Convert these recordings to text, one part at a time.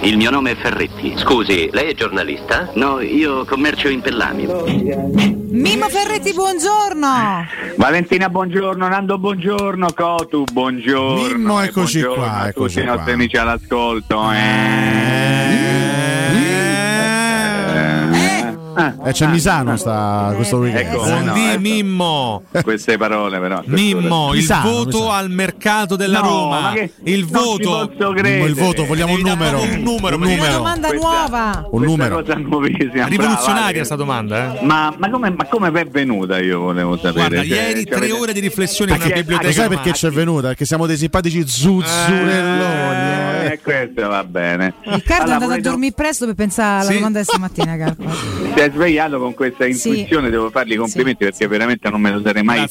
Il mio nome è Ferretti. Scusi, lei è giornalista? No, io commercio in Pellami. Mimmo Ferretti, buongiorno. Valentina, buongiorno. Nando, buongiorno. Cotu, buongiorno. Mimmo, eccoci buongiorno qua, a eccoci tutti i nostri amici all'ascolto. Eh. Eh, c'è Misano sta, questo weekend. Ecco, Eh, no, Buondì ecco. Mimmo. Queste parole però. Mimmo, il Misano, voto Misano. al mercato della No, Roma. il voto. Mimmo, il voto, vogliamo un numero. un numero, Un perché- Una numero. domanda Questa- nuova. Un numero. Rivoluzionaria questa domanda, eh? Ma, ma come ma come è venuta io volevo sapere? Guarda, Cioè, ieri cioè, tre avete- ore di riflessione in una Perché- biblioteca. Lo sai perché ci è venuta? Perché siamo dei simpatici zuzzurelloni. Eh, eh. questo va bene. Riccardo è Allora, andato a dormire presto per pensare alla Sì. domanda di stamattina, Carlo. Si è svegliato con questa intuizione, devo fargli i complimenti perché veramente non me lo sarei mai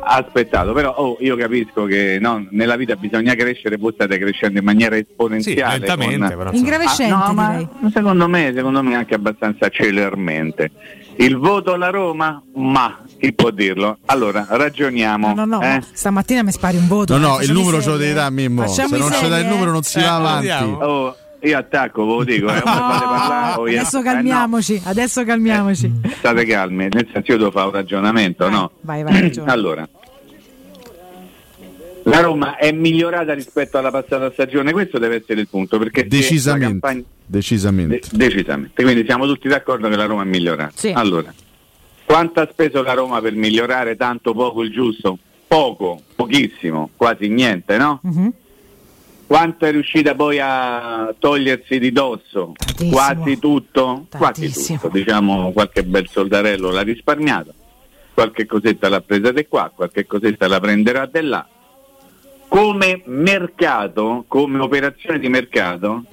aspettato. Però oh, io capisco che no, nella vita bisogna crescere, voi state crescendo in maniera Sì, esponenziale. lentamente, con- però. Ingravescente, Ah, no, ma secondo me, secondo me anche abbastanza celermente. Il voto alla Roma? Ma chi può dirlo? Allora, ragioniamo. No, no, no, eh? ma stamattina mi spari un voto. No, no, eh, il numero ce lo devi dare, Mimmo. Facciamo Se non serie, dai il eh. numero non si Eh, va avanti. Oh, io attacco, ve lo dico. Eh, parlare, oh, io- Adesso eh, no. calmiamoci, adesso calmiamoci. State calmi, nel senso io devo fare un ragionamento, Vai, no? vai, vai, allora, la Roma è migliorata rispetto alla passata stagione, questo deve essere il punto, perché Decisamente. campagna- Decisamente. De- decisamente, quindi siamo tutti d'accordo che la Roma è migliorata. Sì. Allora, quanto ha speso la Roma per migliorare tanto poco il giusto? Poco, pochissimo, quasi niente, no? Mhm. Quanto è riuscita poi a togliersi di dosso? Tantissimo. Quasi tutto? Quasi Tantissimo. tutto, diciamo qualche bel soldarello l'ha risparmiato, qualche cosetta l'ha presa di qua, qualche cosetta la prenderà di là. Come mercato, come operazione di mercato,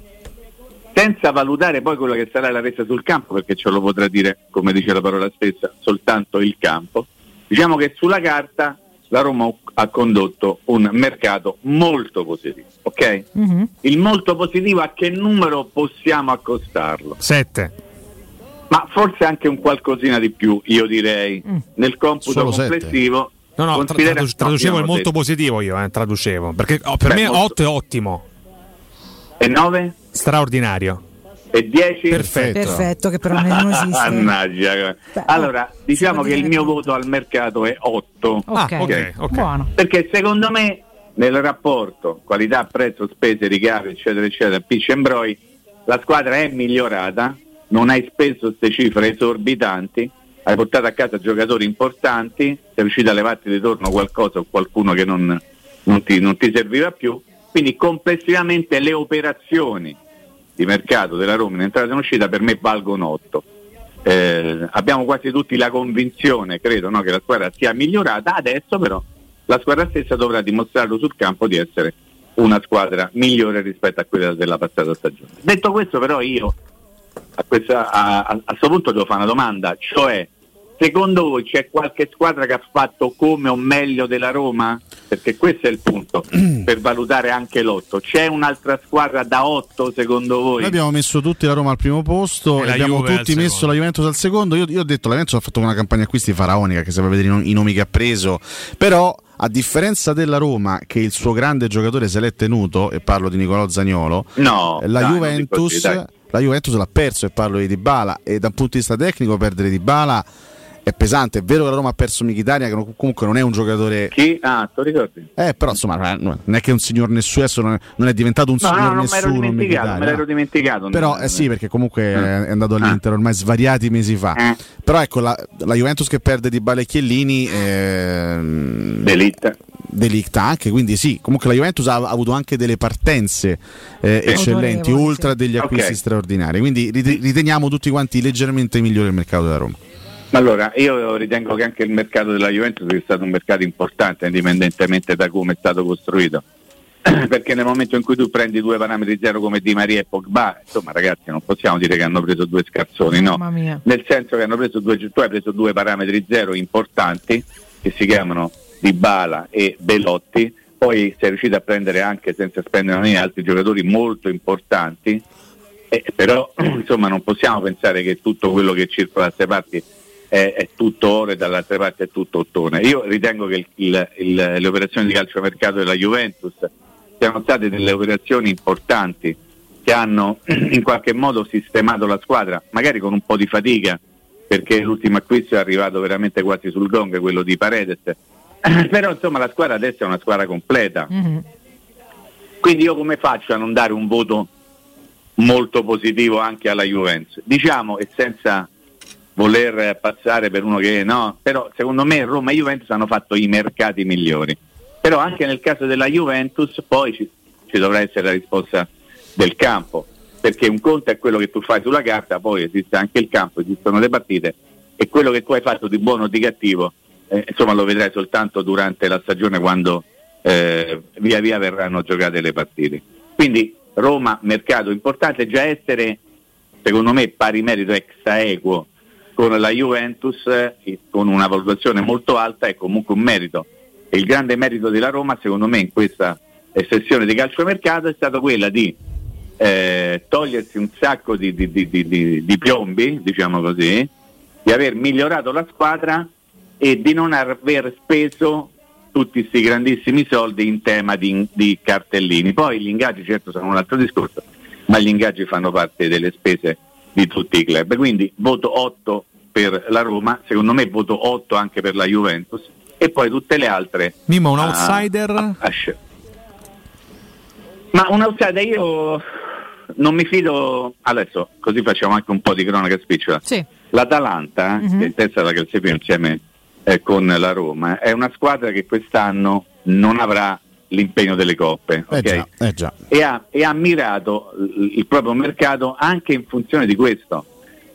senza valutare poi quello che sarà la resa sul campo, perché ce lo potrà dire, come dice la parola stessa, soltanto il campo, diciamo che sulla carta la Roma ha condotto un mercato molto positivo, ok? Mhm. Il molto positivo a che numero possiamo accostarlo? Sette. Ma forse anche un qualcosina di più, io direi, Mm. nel computo Solo sette? complessivo. No, no, tra- considera- tradu- traducevo il molto positivo io, eh, traducevo. Perché oh, per Beh, me molto- 8 è ottimo. E 9? Straordinario. E 10? Perfetto. Perfetto, che però non esiste. Mannaggia. Beh, Allora, diciamo che il mio voto al mercato è 8. Ok, Ah, ok, ok. buono. Perché secondo me nel rapporto qualità, prezzo, spese, ricavi, eccetera, eccetera, pitch and broy, la squadra è migliorata, non hai speso queste cifre esorbitanti, hai portato a casa giocatori importanti, sei riuscito a levarti di torno qualcosa o qualcuno che non, non ti, non ti serviva più, quindi complessivamente le operazioni di mercato della Roma in entrata e in uscita per me valgono 8. Eh, abbiamo quasi tutti la convinzione, credo, no, che la squadra sia migliorata, adesso però la squadra stessa dovrà dimostrarlo sul campo di essere una squadra migliore rispetto a quella della passata stagione. Detto questo però io a questo punto devo fare una domanda, cioè secondo voi c'è qualche squadra che ha fatto come o meglio della Roma? Perché questo è il punto per valutare anche l'otto. C'è un'altra squadra da 8 secondo voi? Noi abbiamo messo tutti la Roma al primo posto E abbiamo Juve tutti messo la Juventus al secondo. Io, io ho detto la Juventus ha fatto una campagna acquisti faraonica che se va a vedere i no- i nomi che ha preso, però a differenza della Roma che il suo grande giocatore se l'è tenuto e parlo di Nicolò Zagnolo, No, la dai, Juventus così, la Juventus l'ha perso e parlo di Dybala e da un punto di vista tecnico perdere Dybala è pesante, è vero che la Roma ha perso Mkhitaryan che comunque non è un giocatore Chi? Ah, ti ricordi? eh, però insomma eh, non è che è un signor nessuno adesso non è, non è diventato un No, signor no, non me l'ero nessuno dimenticato, me l'ero no? dimenticato. Però eh sì, perché comunque è andato Ah. all'Inter ormai svariati mesi fa. Eh. Però ecco, la, la Juventus che perde di Bale e Chiellini, ehm, Delict. Delict anche, quindi sì, comunque la Juventus ha, ha avuto anche delle partenze eh, eccellenti, oltre a degli acquisti Ok. straordinari. Quindi rit- riteniamo tutti quanti leggermente migliore il mercato della Roma. Allora, io ritengo che anche il mercato della Juventus sia stato un mercato importante, indipendentemente da come è stato costruito. Perché nel momento in cui tu prendi due parametri zero come Di Maria e Pogba, insomma ragazzi non possiamo dire che hanno preso due scarsoni, no. Nel senso che hanno preso due, tu hai preso due parametri zero importanti che si chiamano Dybala e Belotti, poi sei riuscito a prendere anche senza spendere linea altri giocatori molto importanti, eh, però insomma non possiamo pensare che tutto quello che circola da queste parti è, è tutto oro e dall'altra parte è tutto ottone. Io ritengo che il- il- il- le operazioni di calciomercato della Juventus siano state delle operazioni importanti che hanno in qualche modo sistemato la squadra, magari con un po' di fatica, perché l'ultimo acquisto è arrivato veramente quasi sul gong, quello di Paredes. Però insomma la squadra adesso è una squadra completa. Mhm. Quindi io come faccio a non dare un voto molto positivo anche alla Juventus? Diciamo, e senza voler passare per uno che no, però secondo me Roma e Juventus hanno fatto i mercati migliori. Però anche nel caso della Juventus poi ci, ci dovrà essere la risposta del campo, perché un conto è quello che tu fai sulla carta, poi esiste anche il campo, esistono le partite e quello che tu hai fatto di buono o di cattivo, eh, insomma lo vedrai soltanto durante la stagione quando eh, via via verranno giocate le partite. Quindi Roma, mercato importante, già essere secondo me pari merito extra equo con la Juventus eh, con una valutazione molto alta è comunque un merito. E il grande merito della Roma secondo me in questa sessione di calciomercato è stato quella di eh, togliersi un sacco di, di- di- di- piombi, diciamo così, di aver migliorato la squadra e di non aver speso tutti questi grandissimi soldi in tema di cartellini. Poi gli ingaggi certo sono un altro discorso, ma gli ingaggi fanno parte delle spese di tutti i club. Quindi voto 8 per la Roma, secondo me voto 8 anche per la Juventus e poi tutte le altre. Mimmo, un a- outsider? a- a sce- Ma un outsider io non mi fido adesso, così facciamo anche un po' di cronaca spicciola. Sì. L'Atalanta, Mhm. che è in testa alla classifica insieme eh, con la Roma, è una squadra che quest'anno non avrà l'impegno delle coppe. Eh ok? già, eh già. e, ha, e ha mirato il proprio mercato anche in funzione di questo.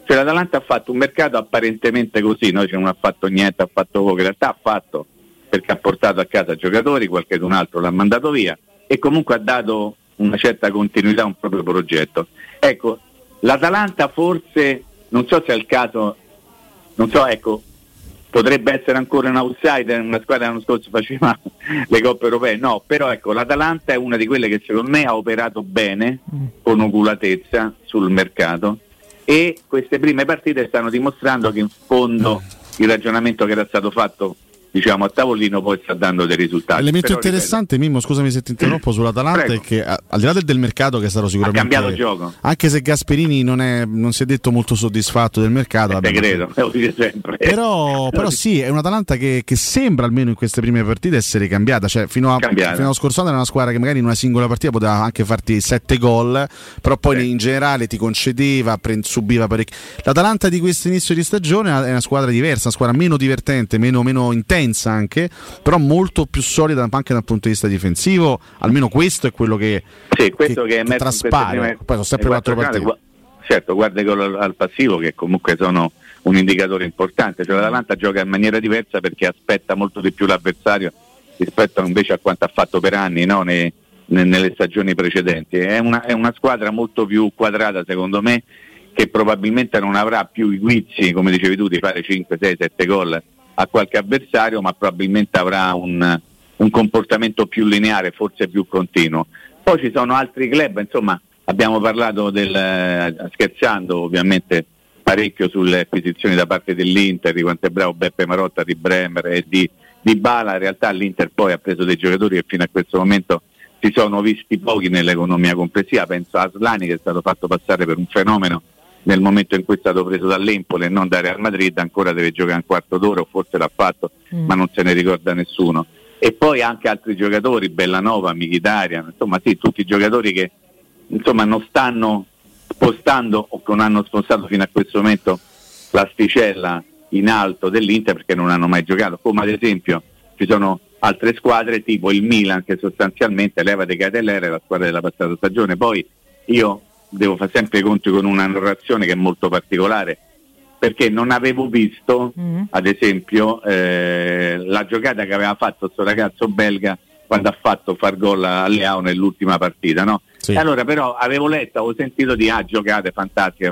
Cioè l'Atalanta ha fatto un mercato apparentemente così, no? Cioè non ha fatto niente, ha fatto poco, in realtà ha fatto perché ha portato a casa giocatori, qualche un altro l'ha mandato via e comunque ha dato una certa continuità a un proprio progetto. Ecco, l'Atalanta forse, non so se è il caso, non so, ecco, potrebbe essere ancora un outsider, una squadra l'anno scorso faceva le coppe europee, no, però ecco l'Atalanta è una di quelle che secondo me ha operato bene, con oculatezza sul mercato. E queste prime partite stanno dimostrando che in fondo il ragionamento che era stato fatto diciamo a tavolino poi sta dando dei risultati. L'elemento Però, ripeto, interessante, Mimmo, scusami se ti interrompo, sull'Atalanta Prego. è che al di là del, mercato che è stato sicuramente... cambiato gioco. Anche se Gasperini non, è- non si è detto molto soddisfatto del mercato. te vabbè, credo, lo dice sempre. Però, però sì, è un'Atalanta che, che sembra almeno in queste prime partite essere cambiata. Cioè, fino, a, Cambiata. fino allo scorso anno era una squadra che magari in una singola partita poteva anche farti sette gol, però poi Sì. in generale ti concedeva, pre- subiva parecchio. L'Atalanta di questo inizio di stagione è una squadra diversa, una squadra meno divertente, meno, meno intensa anche, però molto più solida anche dal punto di vista difensivo. Almeno questo è quello che, Sì, questo che, in queste traspare. prime- Poi sono sempre quattro partite. gua- Certo, guarda i gol al, al passivo che comunque sono un indicatore importante. Cioè, l'Atalanta gioca in maniera diversa perché aspetta molto di più l'avversario rispetto invece a quanto ha fatto per anni no? Ne- ne- nelle stagioni precedenti. È una, è una squadra molto più quadrata secondo me che probabilmente non avrà più i guizzi, come dicevi tu, di fare 5, 6, 7 gol a qualche avversario, ma probabilmente avrà un, un comportamento più lineare, forse più continuo. Poi ci sono altri club, insomma, abbiamo parlato del, eh, scherzando ovviamente parecchio sulle acquisizioni da parte dell'Inter, di quanto è bravo Beppe Marotta, di Bremer e di, di Bala, in realtà l'Inter poi ha preso dei giocatori che fino a questo momento si sono visti pochi nell'economia complessiva, penso a Aslani che è stato fatto passare per un fenomeno nel momento in cui è stato preso dall'Empoli e non da Real Madrid, ancora deve giocare un quarto d'ora o forse l'ha fatto, Mm. ma non se ne ricorda nessuno. E poi anche altri giocatori, Bellanova, Michitarian, insomma sì, tutti i giocatori che insomma non stanno spostando o che non hanno spostato fino a questo momento l'asticella in alto dell'Inter perché non hanno mai giocato, come ad esempio ci sono altre squadre tipo il Milan che sostanzialmente leva De Catellere la squadra della passata stagione, poi io devo fare sempre i conti con una narrazione che è molto particolare perché non avevo visto Mm. ad esempio eh, la giocata che aveva fatto questo ragazzo belga quando ha fatto far gol a Leao nell'ultima partita no? Sì. Allora però avevo letto, avevo sentito di ah giocate fantastiche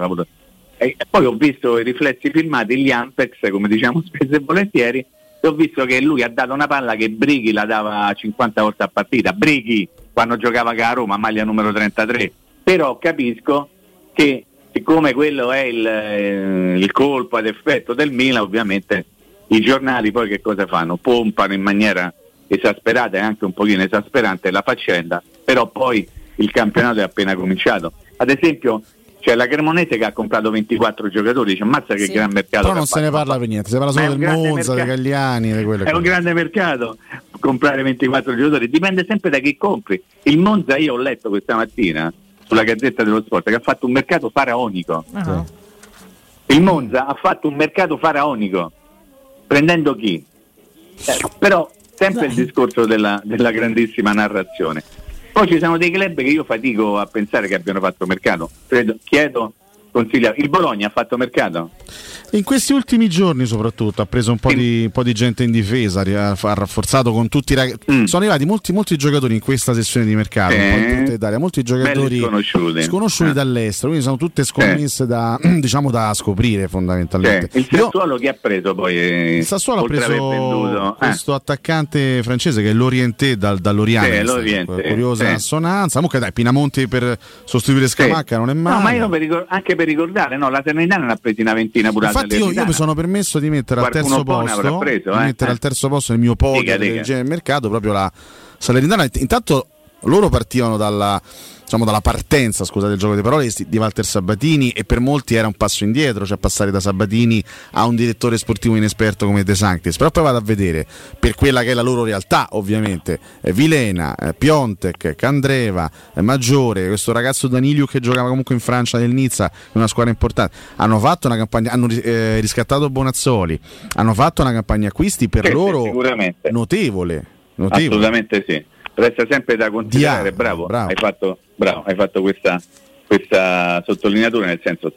e poi ho visto i riflessi filmati, gli Ampex come diciamo spesso e volentieri e ho visto che lui ha dato una palla che Brighi la dava 50 volte a partita Brighi quando giocava la Roma maglia numero 33 però capisco che siccome quello è il, eh, il colpo ad effetto del Milan, ovviamente i giornali poi che cosa fanno? Pompano in maniera esasperata e anche un pochino esasperante la faccenda, però poi il campionato è appena cominciato ad esempio c'è la Cremonese che ha comprato 24 giocatori, dice ammazza che Sì. gran mercato. Però non se ne fatto". parla per niente, si parla solo un del Monza, dei di quelle È un cose. grande mercato comprare 24 giocatori, dipende sempre da chi compri. Il Monza io ho letto questa mattina sulla Gazzetta dello Sport che ha fatto un mercato faraonico. Ah. Il Monza ha fatto un mercato faraonico, prendendo chi? Eh, però sempre il discorso della, della grandissima narrazione. Poi ci sono dei club che io fatico a pensare che abbiano fatto mercato. Credo- chiedo consiglio. Il Bologna ha fatto mercato? In questi ultimi giorni soprattutto ha preso un po' Sì. di, un po' di gente in difesa, ha rafforzato con tutti i ragazzi. Mm. Sono arrivati molti, molti giocatori in questa sessione di mercato, Italia, molti giocatori sconosciuti. sconosciuti Eh. dall'estero, quindi sono tutte scommesse da, diciamo, da scoprire fondamentalmente. Il Io- Sassuolo chi ha preso poi? eh, il Sassuolo ha preso? Eh. questo attaccante francese che è l'Orienté dal, dall'Oriente. Curiosa assonanza. Comunque dai, Pinamonti per sostituire Scamacca non è male. No, ma io per anche per ricordare, no, la Serenità ne ha presi una ventina pure Infatti io, io mi Salernitana. sono permesso di mettere al terzo posto, preso, di eh? mettere Eh. al terzo posto nel mio podio Dica, del dica. genere mercato proprio la Salernitana. Intanto loro partivano dalla, diciamo, dalla partenza, scusate il gioco di parole, di Walter Sabatini e per molti era un passo indietro, cioè passare da Sabatini a un direttore sportivo inesperto come De Sanctis. Però poi vado a vedere per quella che è la loro realtà, ovviamente, eh, Vilena, eh, Piontek, Candreva, eh, Maggiore, questo ragazzo Danilio che giocava comunque in Francia nel Nizza, una squadra importante, hanno fatto una campagna, hanno eh, riscattato Bonazzoli, hanno fatto una campagna acquisti per Sì, sì, loro sicuramente. notevole. notevole. Assolutamente sì. Resta sempre da considerare, bravo, bravo. Hai, fatto, bravo, hai fatto questa, questa sottolineatura, nel senso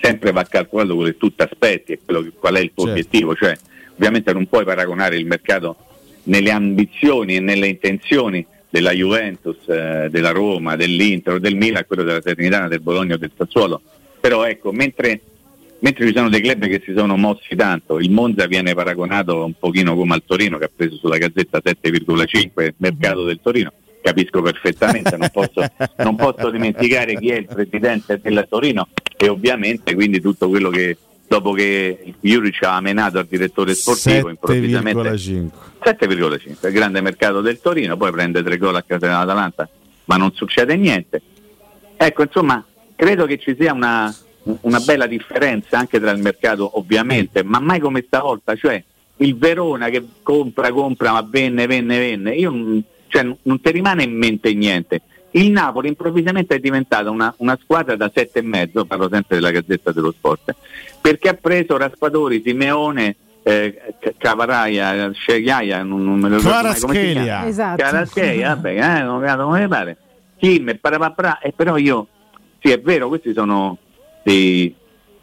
sempre va calcolato quello che tu ti aspetti e quello che- qual è il tuo Certo. obiettivo, cioè ovviamente non puoi paragonare il mercato nelle ambizioni e nelle intenzioni della Juventus, eh, della Roma, dell'Inter, o del Milan, a quello della Serenitana, del Bologna o del Sassuolo. Però ecco, mentre, mentre ci sono dei club che si sono mossi tanto, il Monza viene paragonato un pochino come al Torino che ha preso sulla gazzetta 7,5 il mercato del Torino. Capisco perfettamente, non posso, non posso dimenticare chi è il presidente del Torino e ovviamente quindi tutto quello che dopo che Juric ha amenato al direttore sportivo improvvisamente 7,5. 7,5, il grande mercato del Torino, poi prende tre gol a casa dell'Atalanta, ma non succede niente. Ecco, insomma, credo che ci sia una, una bella differenza anche tra il mercato, ovviamente, ma mai come stavolta, cioè il Verona che compra, compra, ma venne, venne, venne, io, cioè, non ti rimane in mente niente. Il Napoli improvvisamente è diventata una, una squadra da sette e mezzo, parlo sempre della Gazzetta dello Sport, perché ha preso Raspadori, Simeone, eh, Cavaraia, Scegliaia, non, non me lo ricordo mai come si chiama. Kvaratskhelia. Esatto. Caraschei, vabbè, eh, non come pare. Kim, parapapra, e però io, sì è vero, questi sono dei-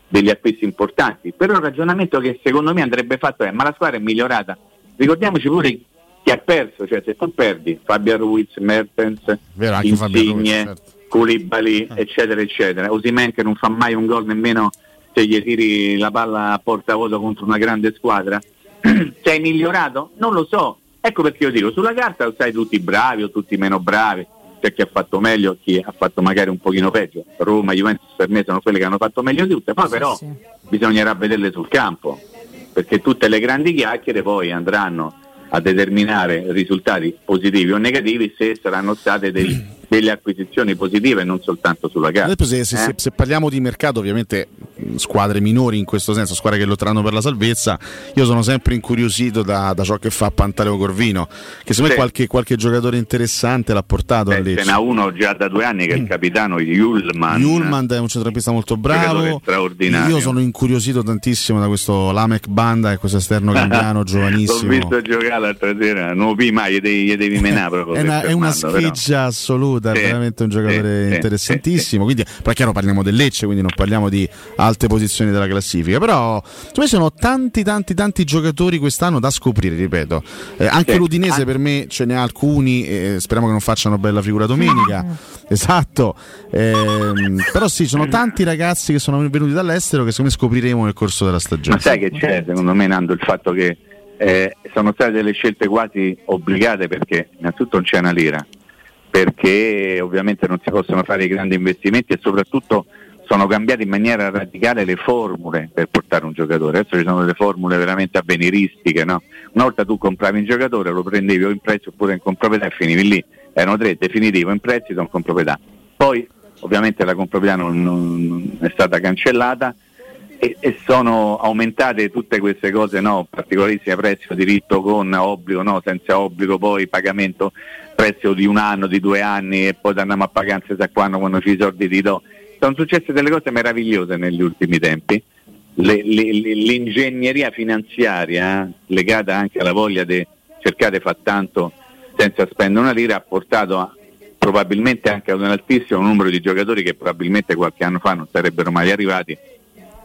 degli acquisti importanti, però il ragionamento che secondo me andrebbe fatto è, ma la squadra è migliorata, ricordiamoci pure chi ha perso, cioè se tu perdi Fabio Ruiz, Mertens, Vero, Fabio Ruiz, Insigne, certo. Koulibaly, eccetera, eccetera. Osimen che non fa mai un gol nemmeno se gli tiri la palla a portavoto contro una grande squadra. Sei migliorato? Non lo so. Ecco perché io dico, sulla carta sai tutti bravi o tutti meno bravi, c'è chi ha fatto meglio, chi ha fatto magari un pochino peggio. Roma, Juventus per me sono quelle che hanno fatto meglio di tutte, poi Sì, però sì. bisognerà vederle sul campo, perché tutte le grandi chiacchiere poi andranno a determinare risultati positivi o negativi se saranno state dei- delle acquisizioni positive non soltanto sulla gara. Adesso se, Eh? se- se parliamo di mercato, ovviamente squadre minori in questo senso, squadre che lotteranno per la salvezza, io sono sempre incuriosito da, da ciò che fa Pantaleo Corvino, che secondo me qualche, qualche giocatore interessante l'ha portato a Eh, ce Lecce. n'ha uno già da due anni che è il capitano Julman. Yulman è un centrocampista molto bravo. straordinario. Io sono incuriosito tantissimo da questo Lamek Banda e questo esterno cambiano L'ho giovanissimo. visto giocare l'altra sera, non vi mai, gli devi, gli devi menare proprio. È una, è una scheggia assoluta, Sì, è veramente un giocatore sì, sì, interessantissimo. Quindi, però chiaro parliamo del Lecce, quindi non parliamo di alte posizioni della classifica. Però secondo me sono tanti, tanti, tanti giocatori quest'anno da scoprire, ripeto. Eh, anche Sì. l'Udinese An- per me ce n'è alcuni, eh, speriamo che non facciano bella figura domenica. esatto. Ehm, però sì, sono tanti ragazzi che sono venuti dall'estero che secondo me scopriremo nel corso della stagione. Ma sai che c'è, secondo me, Nando, il fatto che eh, sono state delle scelte quasi obbligate perché innanzitutto non c'è una lira, perché ovviamente non si possono fare grandi investimenti e soprattutto sono cambiate in maniera radicale le formule per portare un giocatore. Adesso ci sono delle formule veramente avveniristiche, no? Una volta tu compravi un giocatore, lo prendevi o in prezzo oppure in comproprietà e finivi lì. Erano tre, definitivo, in prestito o in comproprietà. Poi ovviamente la comproprietà non, non è stata cancellata e, e sono aumentate tutte queste cose, no, particolarissime prezzo, diritto con obbligo, no, senza obbligo, poi pagamento prezzo di un anno, di due anni e poi andiamo a si sa quando, quando ci i soldi ti do. Sono successe delle cose meravigliose negli ultimi tempi. Le- le- le- l'ingegneria finanziaria eh, legata anche alla voglia di cercare di fare tanto senza spendere una lira ha portato a- probabilmente anche ad un altissimo numero di giocatori che probabilmente qualche anno fa non sarebbero mai arrivati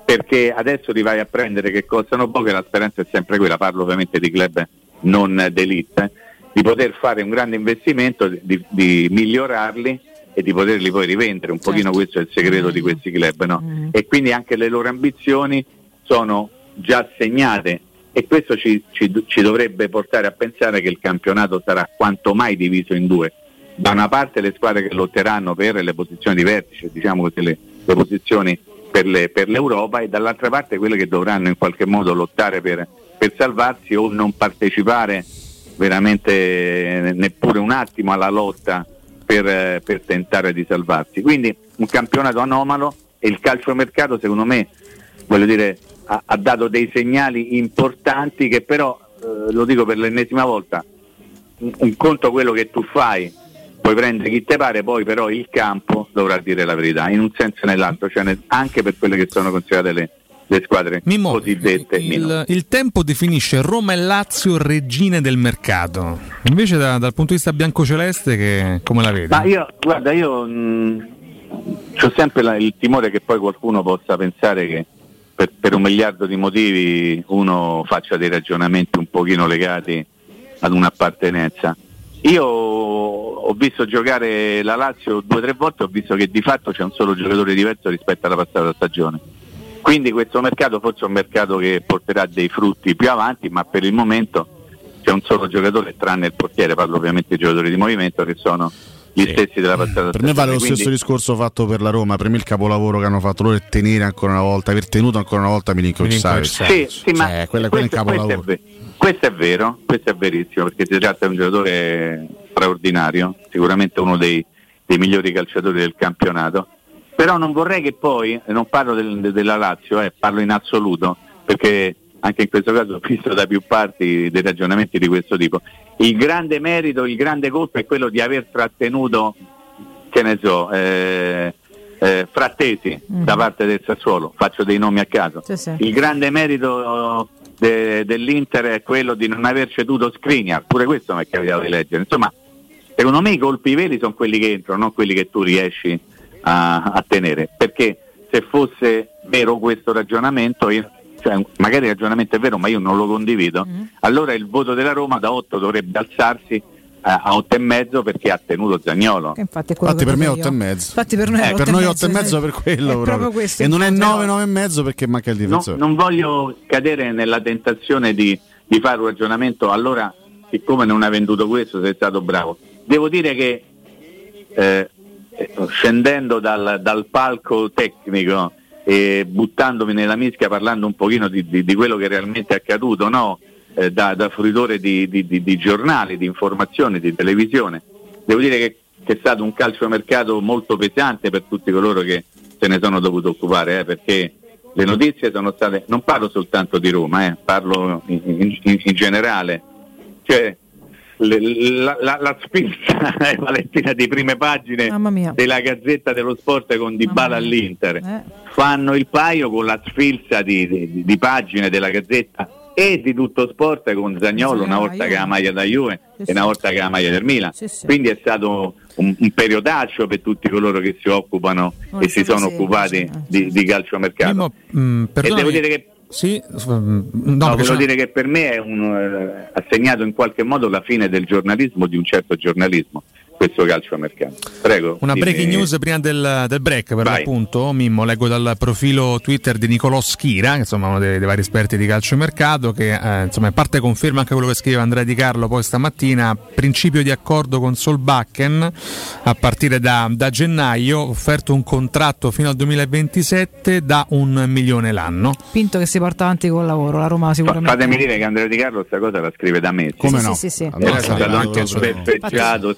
perché adesso li vai a prendere che costano poco e la speranza è sempre quella, parlo ovviamente di club non d'elite, di poter fare un grande investimento, di, di migliorarli e di poterli poi rivendere, un pochino questo è il segreto di questi club, no? E quindi anche le loro ambizioni sono già segnate e questo ci, ci- ci dovrebbe portare a pensare che il campionato sarà quanto mai diviso in due. Da una parte le squadre che lotteranno per le posizioni di vertice, diciamo così, le, le posizioni per, le- per l'Europa e dall'altra parte quelle che dovranno in qualche modo lottare per, per salvarsi o non partecipare veramente neppure un attimo alla lotta per, per tentare di salvarsi. Quindi un campionato anomalo e il calciomercato secondo me dire, ha, ha dato dei segnali importanti che però, eh, lo dico per l'ennesima volta, un, un conto quello che tu fai, puoi prendere chi te pare, poi però il campo dovrà dire la verità, in un senso e nell'altro, cioè nel- anche per quelle che sono considerate le, le squadre Mimmo, cosiddette il, il tempo definisce Roma e Lazio regine del mercato. Invece da- dal punto di vista biancoceleste che come la vedi? Ma io, guarda, io ho sempre la- il timore che poi qualcuno possa pensare che per, per un miliardo di motivi uno faccia dei ragionamenti un pochino legati ad un'appartenenza. Io ho visto giocare la Lazio due o tre volte, ho visto che di fatto c'è un solo giocatore diverso rispetto alla passata stagione. Quindi questo mercato forse è un mercato che porterà dei frutti più avanti, ma per il momento c'è un solo giocatore, tranne il portiere, parlo ovviamente dei giocatori di movimento, che sono gli stessi della passata Per me stagione. vale lo Quindi- stesso discorso fatto per la Roma. Per me il capolavoro che hanno fatto loro è tenere ancora una volta, aver tenuto ancora una volta Milinkovic Savic. Sì, sì, ma Cioè, quello- quello è questo, un questo è capolavoro. Questo è vero, questo è verissimo, perché si tratta di un giocatore straordinario, sicuramente uno dei, dei migliori calciatori del campionato, però non vorrei che poi, non parlo del- de- della Lazio, eh, parlo in assoluto, perché anche in questo caso ho visto da più parti dei ragionamenti di questo tipo, il grande merito, il grande colpo è quello di aver trattenuto, che ne so, eh, eh, Frattesi da parte del Sassuolo, faccio dei nomi a caso. Sì, sì. Il grande merito de- dell'Inter è quello di non aver ceduto Skriniar, pure questo mi è capitato di leggere. Insomma, secondo me i colpi veri sono quelli che entrano, non quelli che tu riesci a, a tenere. Perché se fosse vero questo ragionamento, io- cioè, magari il ragionamento è vero, ma io non lo condivido, allora il voto della Roma da 8 dovrebbe alzarsi a, a 8 e mezzo perché ha tenuto Zagnolo. Infatti Infatti per me è dico 8 e io. mezzo. Infatti per noi Eh, è per noi 8 e mezzo per quello proprio proprio. questo E non è punto. 9, 9 e mezzo perché manca il No, difensore. non voglio cadere nella tentazione di, di fare un ragionamento, allora siccome non hai venduto questo sei stato bravo. Devo dire che eh, eh, scendendo dal, dal palco tecnico e buttandomi nella mischia parlando un pochino di, di- di quello che realmente è accaduto, no? Eh, da, da fruitore di, di- di- di giornali, di informazioni, di televisione, devo dire che, che è stato un calciomercato molto pesante per tutti coloro che se ne sono dovuti occupare, eh, perché le notizie sono state, non parlo soltanto di Roma, eh, parlo in, in- in- in generale, cioè la, la, la spinta eh, Valentina di prime pagine della Gazzetta dello Sport con Mamma mia. all'Inter Eh. fanno il paio con la sfilza di, di- di pagine della Gazzetta e di tutto sport con Zagnolo una volta che ha la maglia da Juve Sì, e una volta che ha la maglia del Milan. Sì, sì. quindi è stato un, un periodaccio per tutti coloro che si occupano Non e si sono occupati eh, di, sì, di calciomercato. Mimmo, mm, e devo dire che Sì, mm, no, No, volevo dire che per me è un, eh, ha segnato in qualche modo la fine del giornalismo, di un certo giornalismo, questo calciomercato. Prego. Una dimmi. breaking news prima del, del break, per Vai. l'appunto. Mimmo, leggo dal profilo Twitter di Nicolò Schira, insomma è uno dei, dei vari esperti di calciomercato, che eh, insomma in parte conferma anche quello che scrive Andrea Di Carlo poi stamattina. Principio di accordo con Solbakken a partire da, da gennaio, offerto un contratto fino al 2027 da un milione l'anno. Pinto che si porta avanti col lavoro, la Roma sicuramente. Fatemi dire che Andrea Di Carlo questa cosa la scrive da messe. Come Sì, no? sì, sì, sì. Allora Era sarà stato arrivato anche solo- speffeggiato,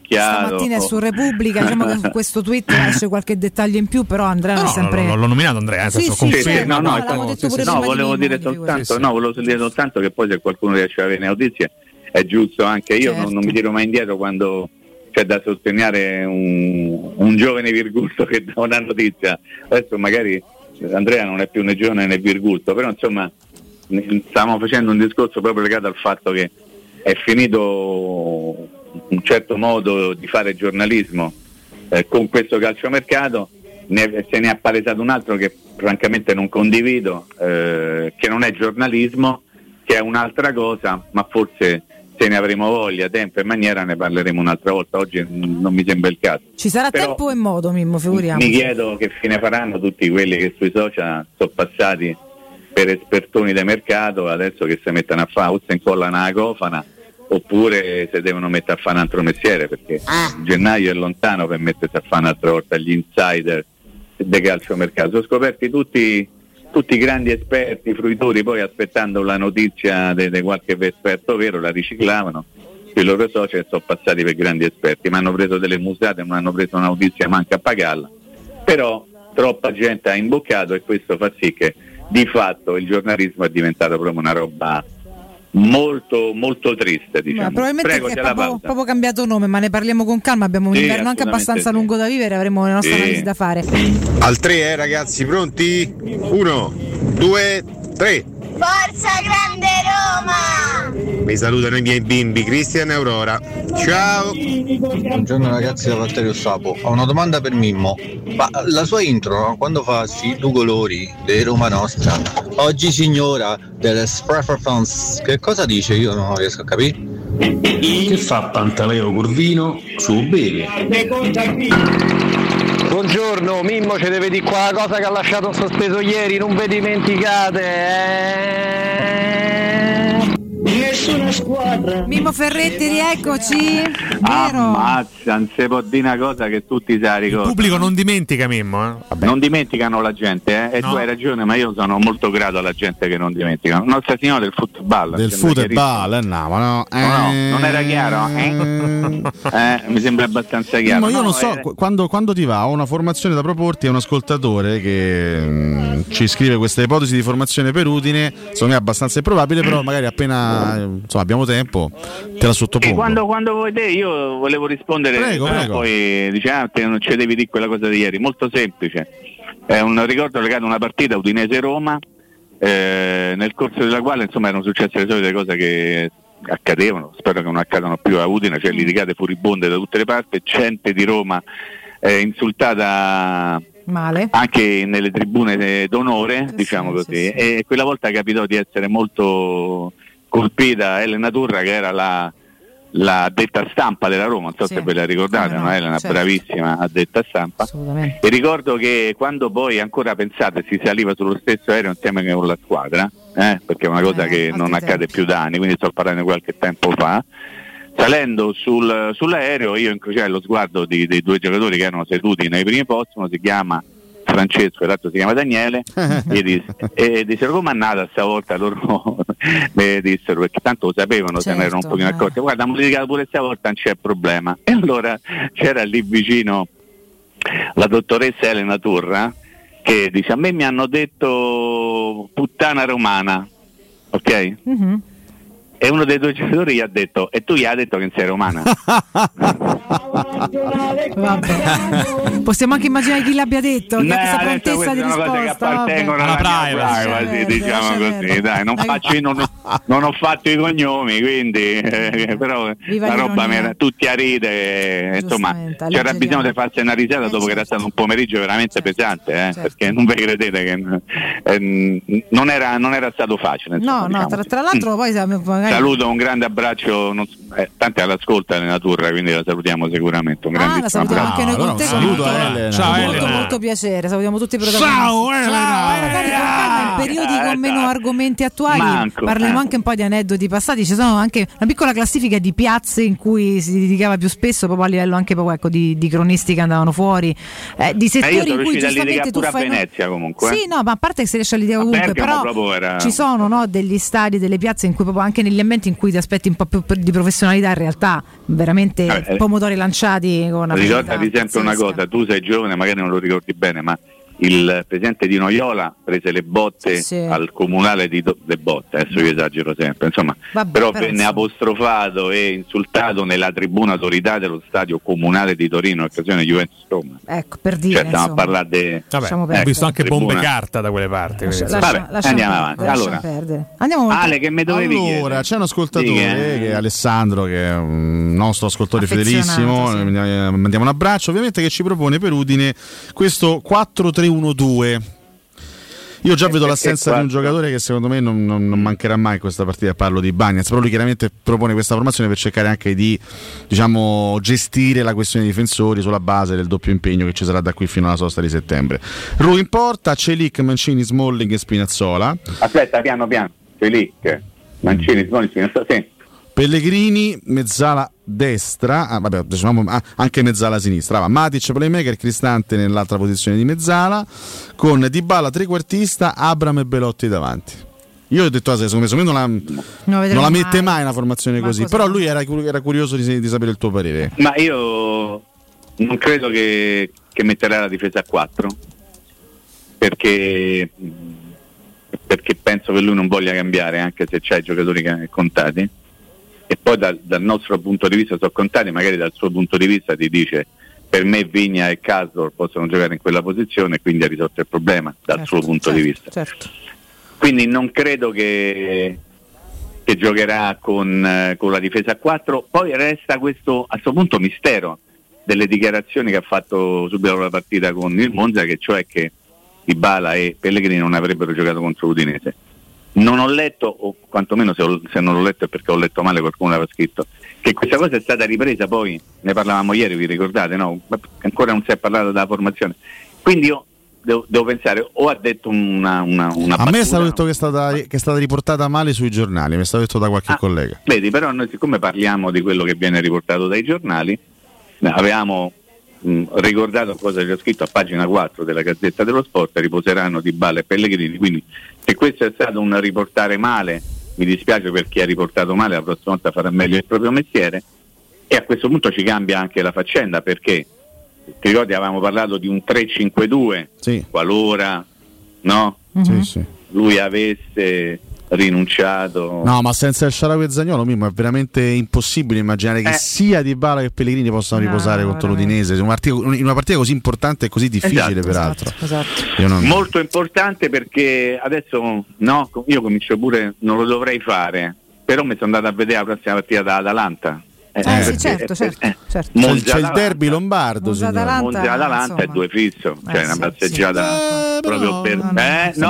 macchiato. Stamattina è su Repubblica, diciamo che su questo tweet esce qualche dettaglio in più, però Andrea No, è no, sempre... l'ho, l'ho nominato Andrea, nel Sì, sì, confermo. certo, no, no, no, detto pure no, volevo dire soltanto, sì, sì. no, volevo dire soltanto che poi se qualcuno riesce a avere notizie è giusto anche io, non, Certo. non mi tiro mai indietro quando c'è da sostenere un, un giovane virgulto che dà una notizia. Adesso magari Andrea non è più né giovane né virgulto, però insomma stavamo facendo un discorso proprio legato al fatto che è finito un certo modo di fare giornalismo eh, con questo calciomercato, ne, se ne è palesato un altro che francamente non condivido, eh, che non è giornalismo, che è un'altra cosa, ma forse se ne avremo voglia, tempo e maniera ne parleremo un'altra volta. Oggi non mi sembra il caso. Ci sarà Però- tempo e modo, Mimmo, figuriamoci. Mi chiedo che fine faranno tutti quelli che sui social sono passati per espertoni di mercato, adesso che si mettono a fare o si incollano la cofana oppure se devono mettere a fare un altro mestiere perché gennaio è lontano per mettersi a fare un'altra volta gli insider del calcio mercato. Sono scoperti tutti, tutti i grandi esperti, fruitori, poi aspettando la notizia di qualche esperto vero la riciclavano. I loro social sono passati per grandi esperti, ma hanno preso delle musate, non hanno preso una notizia manca a pagarla. Però troppa gente ha imboccato e questo fa sì che di fatto il giornalismo è diventato proprio una roba molto molto triste Ma diciamo. probabilmente Prego, è proprio, proprio cambiato nome, ma ne parliamo con calma. Abbiamo un Sì, inverno anche abbastanza sì. lungo da vivere, avremo le nostre Sì. analisi da fare. Al 3 eh ragazzi, pronti? 1, 2, 3. Forza Grande Roma! Mi salutano i miei bimbi, Cristian e Aurora. Ciao! Buongiorno ragazzi da Valterio Sapo, ho una domanda per Mimmo, ma la sua intro quando fa sì due colori di Roma Nostra, oggi signora delle Fans, che cosa dice? Io non riesco a capire. Che fa Pantaleo Corvino su beve? Buongiorno, Mimmo ci deve dire qua la cosa che ha lasciato sospeso ieri, non vi dimenticate. Eh? Nessuna squadra! Mimmo Ferretti, rieccoci. Vero? Ammazza, non si può dire una cosa che tutti se la Il pubblico non dimentica Mimmo. Eh? Non dimenticano la gente, eh? e No. tu hai ragione, ma io sono molto grato alla gente che non dimentica. Nostra Signora del football. Del football, eh, no, ma no. chiarissimo. No, no, non era chiaro? Eh? Eh, mi sembra abbastanza chiaro. Ma io No, non so, eh, qu- quando, quando ti va, ho una formazione da proporti a un ascoltatore che mm, ci scrive questa ipotesi di formazione per Udine, secondo me è abbastanza improbabile, però magari appena eh, insomma, abbiamo tempo te la sottopongo. quando, quando vuoi te, io volevo rispondere, Prego, però prego. poi dice, ah, te non ci devi dire quella cosa di ieri, molto semplice. È un ricordo legato a una partita Udinese-Roma, eh, nel corso della quale insomma erano successe le solite cose che accadevano, spero che non accadano più a Udine, cioè litigate furibonde da tutte le parti, gente di Roma eh, insultata Male. anche nelle tribune d'onore, Sì, diciamo sì, così. sì, sì. E quella volta capitò di essere molto colpita Elena Turra, che era la, la detta stampa della Roma, non so Sì. se ve la ricordate, Come no, no? Elena certo. bravissima a detta stampa. E ricordo che quando poi ancora pensate si saliva sullo stesso aereo insieme con la squadra, eh, perché è una cosa Eh, che non accade tempi. più da anni, quindi sto parlando di qualche tempo fa. Salendo sul- sull'aereo io incrociai lo sguardo di- dei due giocatori che erano seduti nei primi posti, uno si chiama Francesco e l'altro si chiama Daniele, e, dis- e dissero come è nata stavolta loro mi dissero perché tanto lo sapevano se ne erano un Certo, pochino eh. accorti guarda abbiamo litigato pure stavolta non c'è problema e allora c'era lì vicino la dottoressa Elena Turra che dice a me mi hanno detto puttana romana ok? Mhm. E uno dei due giocatori gli ha detto e tu gli hai detto che non sei romana. Possiamo anche immaginare chi l'abbia detto, che ha prontezza di sono cose che risposta. appartengono Alla privacy. privacy, diciamo così, dai, non, faccio, io non, non ho fatto i cognomi, quindi eh, però Viva la roba mi era tutti a ridere, eh, insomma c'era bisogno di farsi una risata Eh, dopo che era certo. stato un pomeriggio veramente Certo. pesante, eh, Certo. perché non vi credete che eh, non, era, non era stato facile. insomma, No, no, diciamo tra, così. tra l'altro poi siamo- magari... Saluto, un grande abbraccio, non, so- eh, tanti all'ascolta Elena Turra, quindi la salutiamo sicuramente. Un Ah, la grandissimo salutiamo abbraccio. anche noi con te. un saluto molto- Elena. Ciao, molto, Elena. molto piacere, salutiamo tutti i protagonisti. Ciao, Elena. Ciao, in periodi Eh, con meno argomenti attuali Manco, parleremo eh. anche un po' di aneddoti passati. Ci sono anche una piccola classifica di piazze in cui si litigava più spesso, proprio a livello anche proprio, ecco, di, di cronisti che andavano fuori, eh, di Eh, settori in cui giustamente tu pure a fai. Venezia comunque. eh. Sì, no, ma a parte che si riesce a litigare ovunque, però proprio era- ci sono no, degli stadi, delle piazze in cui proprio anche nel quegli ambienti in cui ti aspetti un po' più di professionalità, in realtà veramente Vabbè, eh. pomodori lanciati con una Ricordati sempre una cosa, tu sei giovane, magari non lo ricordi bene, ma il presidente di Noiola prese le botte Sì, sì. al comunale di Do- le botte, adesso io esagero sempre, insomma, Vabbè, però però, venne insomma. apostrofato e insultato nella tribuna autorità dello stadio comunale di Torino in occasione di Juventus Roma. Ecco, per dire. Cioè, stiamo a parlare di... Vabbè, ho visto anche Tribuna. bombe carta da quelle parti. Lascia- insomma. Vabbè, andiamo avanti. Allora. Andiamo Ale, che me dovevi allora, chiedere? c'è un ascoltatore Dica. che è Alessandro, che è un nostro ascoltatore fedelissimo. sì. Mandiamo un abbraccio, ovviamente, che ci propone per Udine questo 4-3-1-2. Io già vedo Eh, l'assenza eh, di un giocatore che secondo me non, non- non mancherà mai in questa partita. Parlo di Bagnaz, però lui chiaramente propone questa formazione per cercare anche di diciamo, gestire la questione dei difensori sulla base del doppio impegno che ci sarà da qui fino alla sosta di settembre. Ru in porta, Celic, Mancini, Smalling e Spinazzola. Aspetta, piano piano, Felic, Mancini, Smolli, Spinazzola, sì. Pellegrini, mezzala destra, ah, vabbè, diciamo ah, anche mezzala sinistra. Va. Matic, playmaker, Cristante nell'altra posizione di mezzala, con Dybala trequartista, Abram e Belotti davanti. Io ho detto a sé, secondo me, secondo me non la, Non non la mette mai. una formazione Ma così, cosa- però lui era, era curioso di, di sapere il tuo parere. Ma io non credo che, che metterà la difesa a 4 perché, perché penso che lui non voglia cambiare anche se c'ha i giocatori ca- contati e poi dal, dal nostro punto di vista sono contati, magari dal suo punto di vista ti dice per me Vigna e Castor possono giocare in quella posizione e quindi ha risolto il problema dal Certo, suo punto certo, di vista. certo. Quindi non credo che, che giocherà con, con la difesa a 4. Poi resta questo a questo punto mistero delle dichiarazioni che ha fatto subito dopo la partita con il Monza, che cioè che Ibala e Pellegrini non avrebbero giocato contro l'Udinese. Non ho letto, o quantomeno se, ho- se non l'ho letto è perché ho letto male, qualcuno l'aveva scritto, che questa cosa è stata ripresa poi, ne parlavamo ieri, vi ricordate, no? Ancora non si è parlato della formazione. Quindi io devo, devo pensare, o ha detto una, una, una A me è battuta, stato detto che è, stata, che è stata riportata male sui giornali, mi è stato detto da qualche Ah. collega. Vedi, però noi siccome parliamo di quello che viene riportato dai giornali, avevamo mh, ricordato cosa c'è scritto a pagina 4 della Gazzetta dello Sport, riposeranno di Balla e Pellegrini, quindi se questo è stato un riportare male, mi dispiace per chi ha riportato male, la prossima volta farà meglio il proprio mestiere e a questo punto ci cambia anche la faccenda perché ti ricordi avevamo parlato di un 3-5-2 Sì, qualora no, Mhm. sì. lui avesse rinunciato No, ma senza il Sharawi e Zagnolo Mimmo, è veramente impossibile immaginare che Eh. sia Di Bala che Pellegrini possano No, riposare contro veramente. l'Udinese in una partita, una così importante e così difficile Esatto, peraltro. Esatto, esatto. Non- Molto importante perché adesso no, io comincio pure, non lo dovrei fare, però mi sono andato a vedere la prossima partita dall'Atalanta. Eh, Eh, perché- sì, certo, eh, certo, eh, certo. C'è, il- Monza c'è il Atalanta. derby lombardo, Monza. Atalanta. Monza Atalanta è due fisso, Eh, cioè una sì, passeggiata sì. Eh, proprio però- per no, no, eh, sì, no,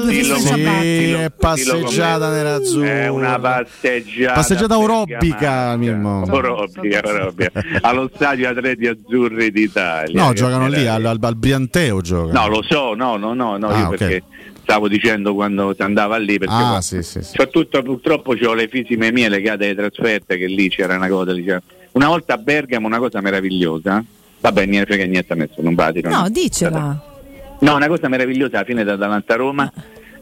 due ciabatte. Sì, dillo passeggiata nerazzurra. È una passeggiata Passeggiata aerobica. Mimmo. Aerobica, aerobica. Allo stadio Atleti Azzurri d'Italia. No, giocano lì al, al, al Brianteo giocano. No, lo so, no, no, no, no Ah, io ok. perché stavo dicendo quando si andava lì perché Ah, sì, sì, sì. soprattutto purtroppo ho le fisime mie legate alle trasferte che lì c'era una cosa diceva. una volta a Bergamo una cosa meravigliosa vabbè niente frega niente a nessuno non va No, dicela. No una cosa meravigliosa alla fine da Atalanta a Roma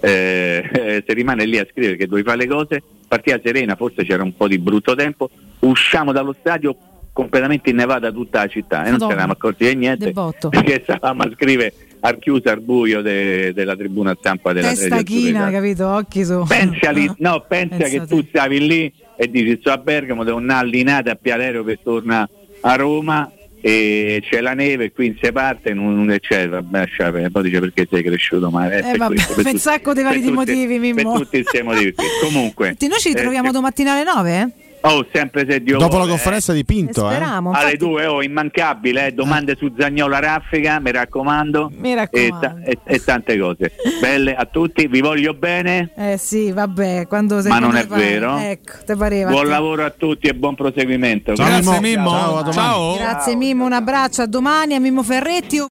eh, eh, se rimane lì a scrivere che dovevi fare le cose partita serena forse c'era un po' di brutto tempo usciamo dallo stadio completamente innevata tutta la città e non Madonna. ci eravamo accorti di niente perché stavamo a scrivere al chiuso al buio de- della tribuna stampa della Testa china, capito? Occhi su. Pensa, lì, no, pensa Pensa che tu stavi lì e dici sto a Bergamo, devo andare allinata a Pialero per tornare a Roma e c'è la neve qui non si parte non, c'è, vabbè, perdere. poi dice perché sei cresciuto male. Eh, per vabbè, questo, per un sacco di vari motivi, Mimmo. Per tutti questi motivi. Comunque, Noi ci eh, ritroviamo domattina alle 9? Eh? Oh, sempre se Dio Dopo la vuole, conferenza di Pinto, eh. Speriamo. alle infatti- due, oh, immancabile, eh, domande su Zagnola Raffica, mi raccomando. Mi E, raccomando. ta- e- e tante cose. Belle a tutti, vi voglio bene. Eh sì, vabbè, quando sei Ma non è pare. vero. Ecco, te pareva. Buon Te- lavoro a tutti e buon proseguimento. Ciao, Grazie Mimmo. Ciao, a domani. Ciao. Grazie Mimmo, un abbraccio, a domani a Mimmo Ferretti.